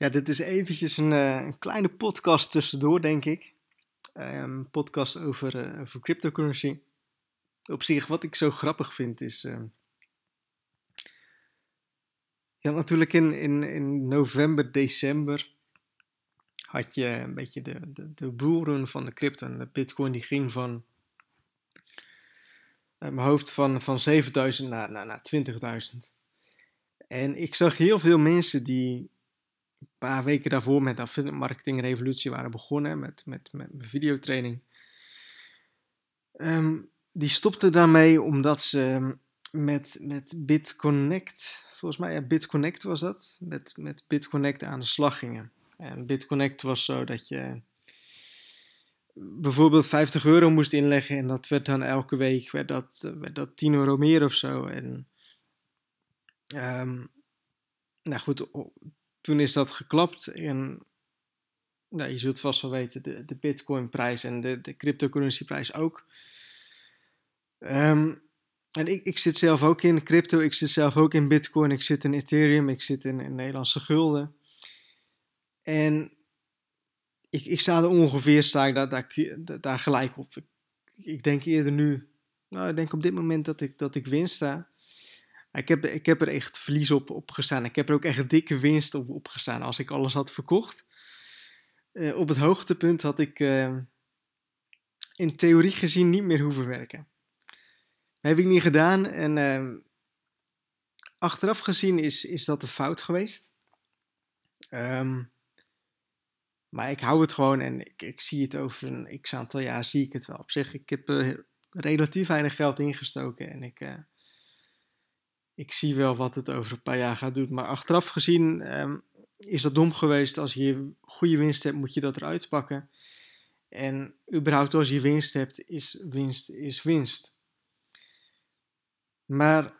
Ja, dit is eventjes een, eh, een kleine podcast tussendoor, denk ik. Een ehm, podcast over, uh, over cryptocurrency. Op zich, wat ik zo grappig vind, is. Uh, ja, natuurlijk in, in, in november, december. had je een beetje de, de, de boeren van de crypto. En de Bitcoin die ging van. mijn hoofd van, van 7000 naar, naar, naar 20.000. En ik zag heel veel mensen die paar weken daarvoor met de marketing revolutie waren begonnen, met, met, met videotraining. Um, die stopten daarmee omdat ze met, met BitConnect, volgens mij ja, BitConnect was dat, met, met BitConnect aan de slag gingen. En BitConnect was zo dat je bijvoorbeeld 50 euro moest inleggen en dat werd dan elke week werd dat, werd dat 10 euro meer of zo. En um, nou goed, toen is dat geklapt en nou, je zult vast wel weten, de, de bitcoin-prijs en de, de cryptocurrency-prijs ook. Um, en ik, ik zit zelf ook in crypto, ik zit zelf ook in bitcoin, ik zit in ethereum, ik zit in, Nederlandse gulden. En ik, ik sta er ongeveer sta ik daar, daar, daar gelijk op. Ik, ik, denk eerder nu, nou ik denk op dit moment dat ik, dat ik winst sta. Ik heb, ik heb er echt verlies op, op gestaan. Ik heb er ook echt dikke winst op, op gestaan als ik alles had verkocht. Uh, op het hoogtepunt had ik uh, in theorie gezien niet meer hoeven werken. Heb ik niet gedaan en uh, achteraf gezien is, is dat een fout geweest. Um, maar ik hou het gewoon en ik, ik zie het over een x aantal jaar zie ik het wel. Op zich, ik heb relatief weinig geld ingestoken en ik ik zie wel wat het over een paar jaar gaat doen. Maar achteraf gezien ehm, is dat dom geweest. Als je goede winst hebt, moet je dat eruit pakken. En überhaupt als je winst hebt, is winst is winst. Maar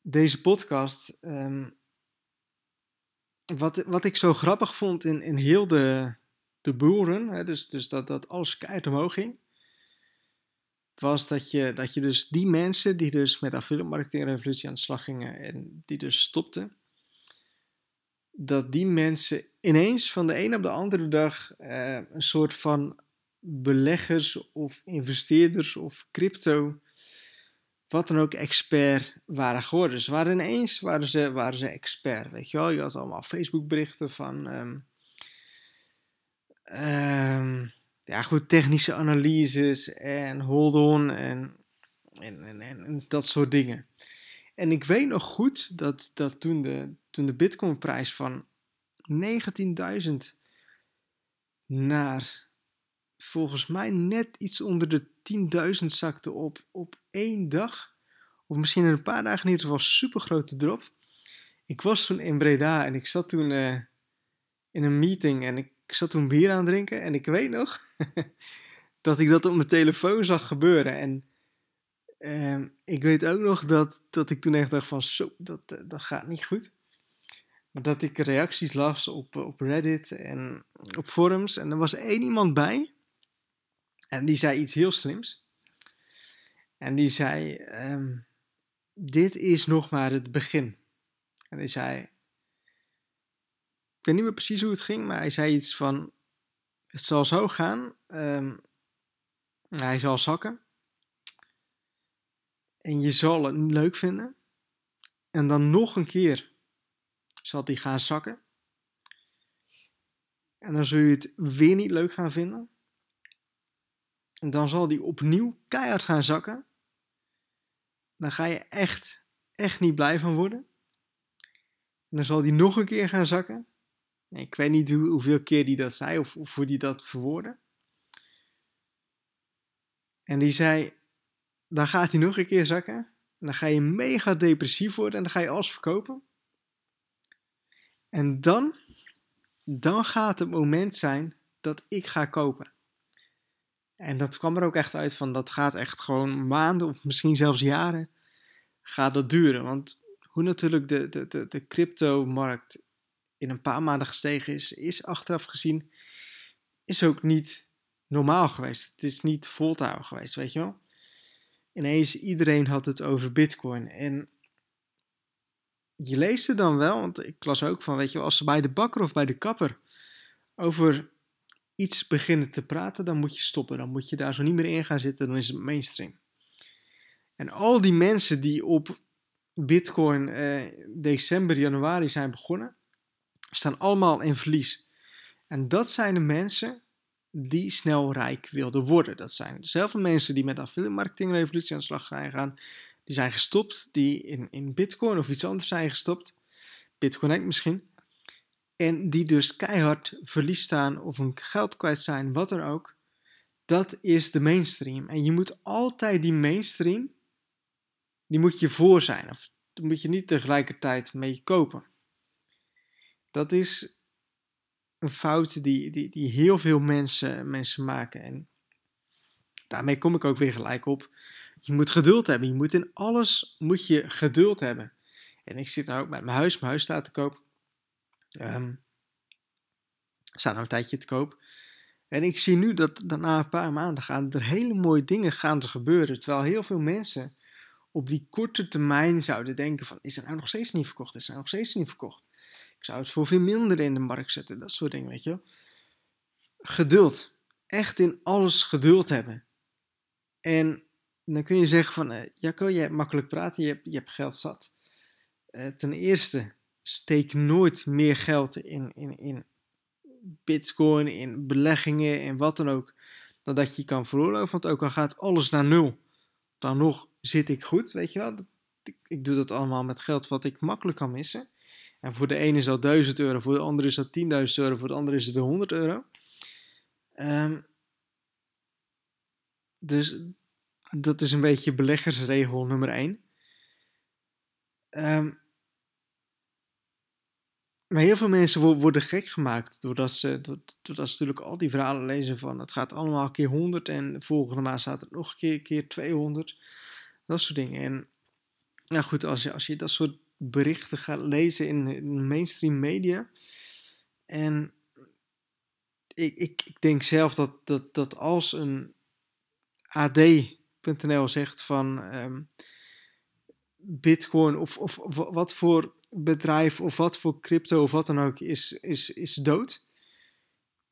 deze podcast, ehm, wat, wat ik zo grappig vond in, in heel de, de boeren, hè, dus, dus dat, dat alles keihard omhoog ging, was dat je, dat je dus die mensen die dus met affiliate marketing revolutie aan de slag gingen en die dus stopten, dat die mensen ineens van de een op de andere dag eh, een soort van beleggers of investeerders of crypto, wat dan ook, expert waren geworden. Dus waren ineens waren ze, waren ze expert, weet je wel. Je had allemaal Facebook berichten van... Um, ja, goed, technische analyses en hold-on en, en, en, en, dat soort dingen. En ik weet nog goed dat, dat toen de, toen de Bitcoin-prijs van 19.000 naar volgens mij net iets onder de 10.000 zakte op, op één dag, of misschien in een paar dagen in ieder geval, super grote drop. Ik was toen in Breda en ik zat toen uh, in een meeting en ik ik zat toen bier aan het drinken en ik weet nog dat ik dat op mijn telefoon zag gebeuren. En ehm, ik weet ook nog dat, dat ik toen echt dacht van zo, dat, eh, dat gaat niet goed. Maar dat ik reacties las op, op Reddit en op forums en er was één iemand bij en die zei iets heel slims. En die zei, ehm, dit is nog maar het begin. En die zei, weet niet meer precies hoe het ging, maar hij zei iets van: Het zal zo gaan. Um, hij zal zakken. En je zal het leuk vinden. En dan nog een keer zal hij gaan zakken. En dan zul je het weer niet leuk gaan vinden. En dan zal die opnieuw keihard gaan zakken. Dan ga je echt, echt niet blij van worden. En dan zal die nog een keer gaan zakken. Ik weet niet hoe, hoeveel keer die dat zei of, of hoe die dat verwoordde. En die zei, dan gaat hij nog een keer zakken. En dan ga je mega depressief worden en dan ga je alles verkopen. En dan, dan gaat het moment zijn dat ik ga kopen. En dat kwam er ook echt uit van, dat gaat echt gewoon maanden of misschien zelfs jaren gaat dat duren. Want hoe natuurlijk de, de, de, de crypto-markt in een paar maanden gestegen is, is achteraf gezien, is ook niet normaal geweest. Het is niet vol geweest, weet je wel. Ineens iedereen had het over Bitcoin. En je leest het dan wel, want ik las ook van, weet je, als ze bij de bakker of bij de kapper over iets beginnen te praten, dan moet je stoppen. Dan moet je daar zo niet meer in gaan zitten, dan is het mainstream. En al die mensen die op Bitcoin eh, december, januari zijn begonnen, staan allemaal in verlies. En dat zijn de mensen die snel rijk wilden worden. Dat zijn dezelfde mensen die met affiliate marketing revolutie aan de slag zijn gegaan. Die zijn gestopt, die in, in Bitcoin of iets anders zijn gestopt. Bitcoin misschien. En die dus keihard verlies staan of hun geld kwijt zijn, wat dan ook. Dat is de mainstream. En je moet altijd die mainstream, die moet je voor zijn. Of moet je niet tegelijkertijd mee kopen. Dat is een fout die, die, die heel veel mensen, mensen maken. En daarmee kom ik ook weer gelijk op. Je moet geduld hebben. Je moet in alles moet je geduld hebben. En ik zit nou ook met mijn huis. Mijn huis staat te koop. Um, staat nou een tijdje te koop. En ik zie nu dat, dat na een paar maanden gaan er hele mooie dingen gaan er gebeuren. Terwijl heel veel mensen op die korte termijn zouden denken van... Is het nou nog steeds niet verkocht? Is het nou nog steeds niet verkocht? Ik zou het voor veel minder in de markt zetten. Dat soort dingen, weet je Geduld. Echt in alles geduld hebben. En dan kun je zeggen van... Uh, jij hebt makkelijk praten. Je hebt, je hebt geld zat. Uh, ten eerste, steek nooit meer geld in, in, in bitcoin, in beleggingen en wat dan ook, dan dat je kan veroorloven. Want ook al gaat alles naar nul, dan nog zit ik goed, weet je wel. Ik doe dat allemaal met geld wat ik makkelijk kan missen. En voor de ene is dat 1000 euro, voor de andere is dat 10.000 euro, voor de andere is het weer 100 euro. Um, dus dat is een beetje beleggersregel nummer 1. Um, ehm, maar heel veel mensen worden gek gemaakt doordat ze, doordat ze natuurlijk al die verhalen lezen van het gaat allemaal keer 100 en volgende maand staat het nog een keer, keer 200. Dat soort dingen. En nou goed, als je, als je dat soort berichten gaat lezen in, in mainstream media. En ik, ik, ik denk zelf dat, dat, dat als een AD.nl zegt van um, Bitcoin of, of, wat voor bedrijf of wat voor crypto of wat dan ook is, is, is dood,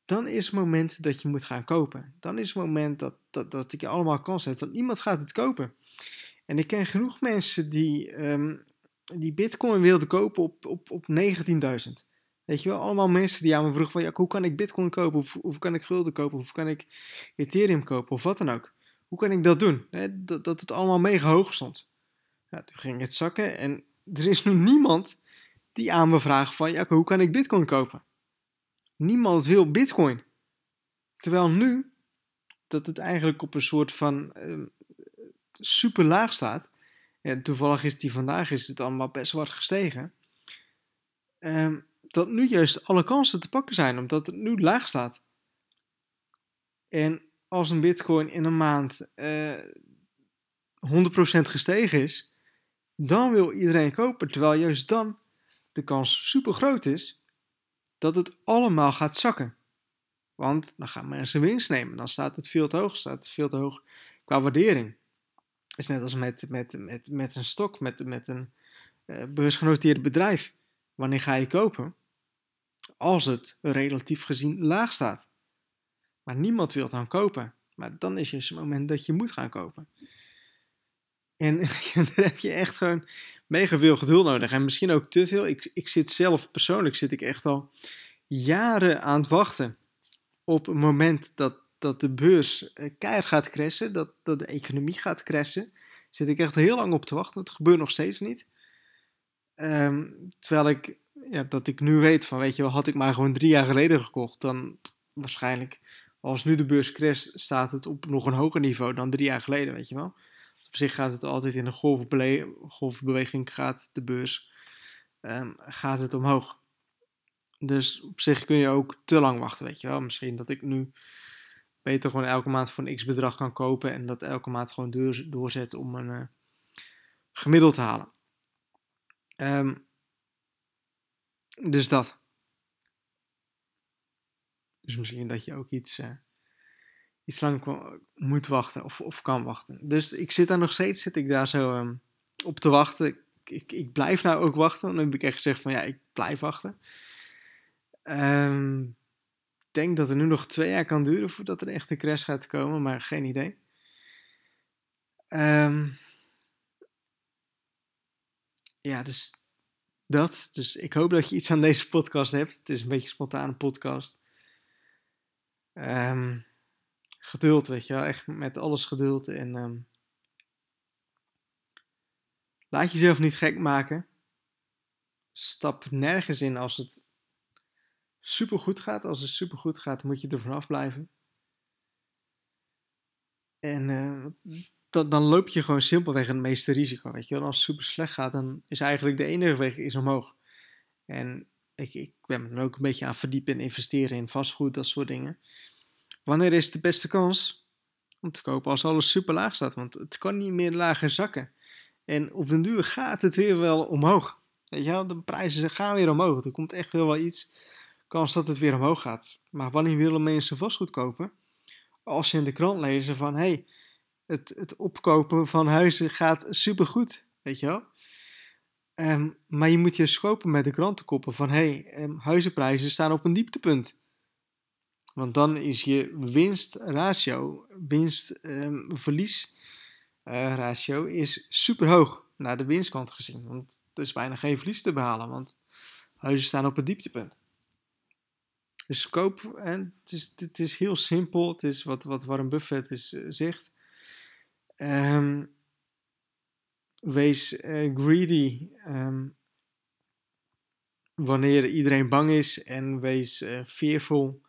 dan is het moment dat je moet gaan kopen. Dan is het moment dat, dat, dat ik je allemaal kans heb, want niemand gaat het kopen. En ik ken genoeg mensen die, um, die bitcoin wilden kopen op, op, op 19.000. Weet je wel, allemaal mensen die aan me vroegen van, ja, hoe kan ik bitcoin kopen? Of hoe kan ik gulden kopen? Of hoe kan ik ethereum kopen? Of wat dan ook. Hoe kan ik dat doen? dat, dat het allemaal mega hoog stond. Ja, toen ging het zakken en er is nu niemand die aan me vraagt van, ja, hoe kan ik bitcoin kopen? Niemand wil bitcoin. Terwijl nu, dat het eigenlijk op een soort van uh, super laag staat, toevallig is die vandaag is het allemaal best wat gestegen, uh, dat nu juist alle kansen te pakken zijn, omdat het nu laag staat. En als een bitcoin in een maand uh, eh, 100% gestegen is, dan wil iedereen kopen. Terwijl juist dan de kans super groot is dat het allemaal gaat zakken. Want dan gaan mensen winst nemen. Dan staat het veel te hoog. Staat het veel te hoog qua waardering. Is net als met, met, met, met een stok, met, met een uh, beursgenoteerd bedrijf. Wanneer ga je kopen? Als het relatief gezien laag staat. Maar niemand wil dan kopen. Maar dan is het moment dat je moet gaan kopen. En daar heb je echt gewoon mega veel geduld nodig. En misschien ook te veel. Ik, ik zit zelf persoonlijk zit ik echt al jaren aan het wachten op het moment dat, dat de beurs eh, keihard gaat crashen, dat, dat de economie gaat crashen. Zit ik echt heel lang op te wachten. Het gebeurt nog steeds niet. Ehm, terwijl ik, ja, dat ik nu weet van, weet je wel, had ik maar gewoon drie jaar geleden gekocht, dan waarschijnlijk, als nu de beurs crasht, staat het op nog een hoger niveau dan drie jaar geleden, weet je wel op zich gaat het altijd in een golfbeweging, gaat de beurs, um, gaat het omhoog. Dus op zich kun je ook te lang wachten, weet je wel. Misschien dat ik nu beter gewoon elke maand voor een x bedrag kan kopen en dat elke maand gewoon door, doorzet om een uh, gemiddeld te halen. Um, dus dat. Dus misschien dat je ook iets, uh, iets lang moet wachten of, of kan wachten. Dus ik zit daar nog steeds zit ik daar zo um, op te wachten. ik, ik blijf nou ook wachten. Dan heb ik echt gezegd van ja, ik blijf wachten. Ehm, denk dat het nu nog twee jaar kan duren voordat er echt een crash gaat komen, maar geen idee. Ehm, ja, dus dat. Dus ik hoop dat je iets aan deze podcast hebt. Het is een beetje een spontane podcast. Um, geduld, weet je wel. Echt met alles geduld. En um, laat jezelf niet gek maken. Stap nergens in als het super goed gaat. Als het super goed gaat, moet je er vanaf blijven. En uh, dan, loop je gewoon simpelweg het meeste risico. Weet je wel? Als het super slecht gaat, dan is eigenlijk de enige weg is omhoog. En ik, ik ben er ook een beetje aan verdiepen in investeren in vastgoed, dat soort dingen. Wanneer is de beste kans om te kopen als alles super laag staat? Want het kan niet meer lager zakken. En op den duur gaat het weer wel omhoog. Weet je wel, de prijzen gaan weer omhoog. Er komt echt wel wel iets kans dat het weer omhoog gaat. Maar wanneer willen mensen vastgoed kopen? Als je in de krant lezen van, hey, het, het opkopen van huizen gaat supergoed, weet je wel. Um, maar je moet je schopen met de krantenkoppen van, hey, um, huizenprijzen staan op een dieptepunt. Want dan is je winstratio, winst-verlies um, uh, ratio is super hoog naar de winstkant gezien. Want er is bijna geen verlies te behalen, want huizen staan op een dieptepunt. Dus koop, en het is, het is heel simpel, het is wat, wat Warren Buffett is, uh, zegt. Um, wees uh, greedy um, wanneer iedereen bang is en wees uh, fearful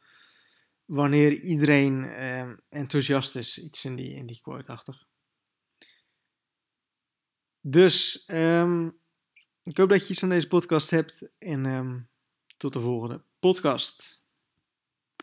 wanneer iedereen uh, enthousiast is. Iets in die, in die quote-achtig. Dus um, ik hoop dat je iets aan deze podcast hebt en tot de volgende podcast.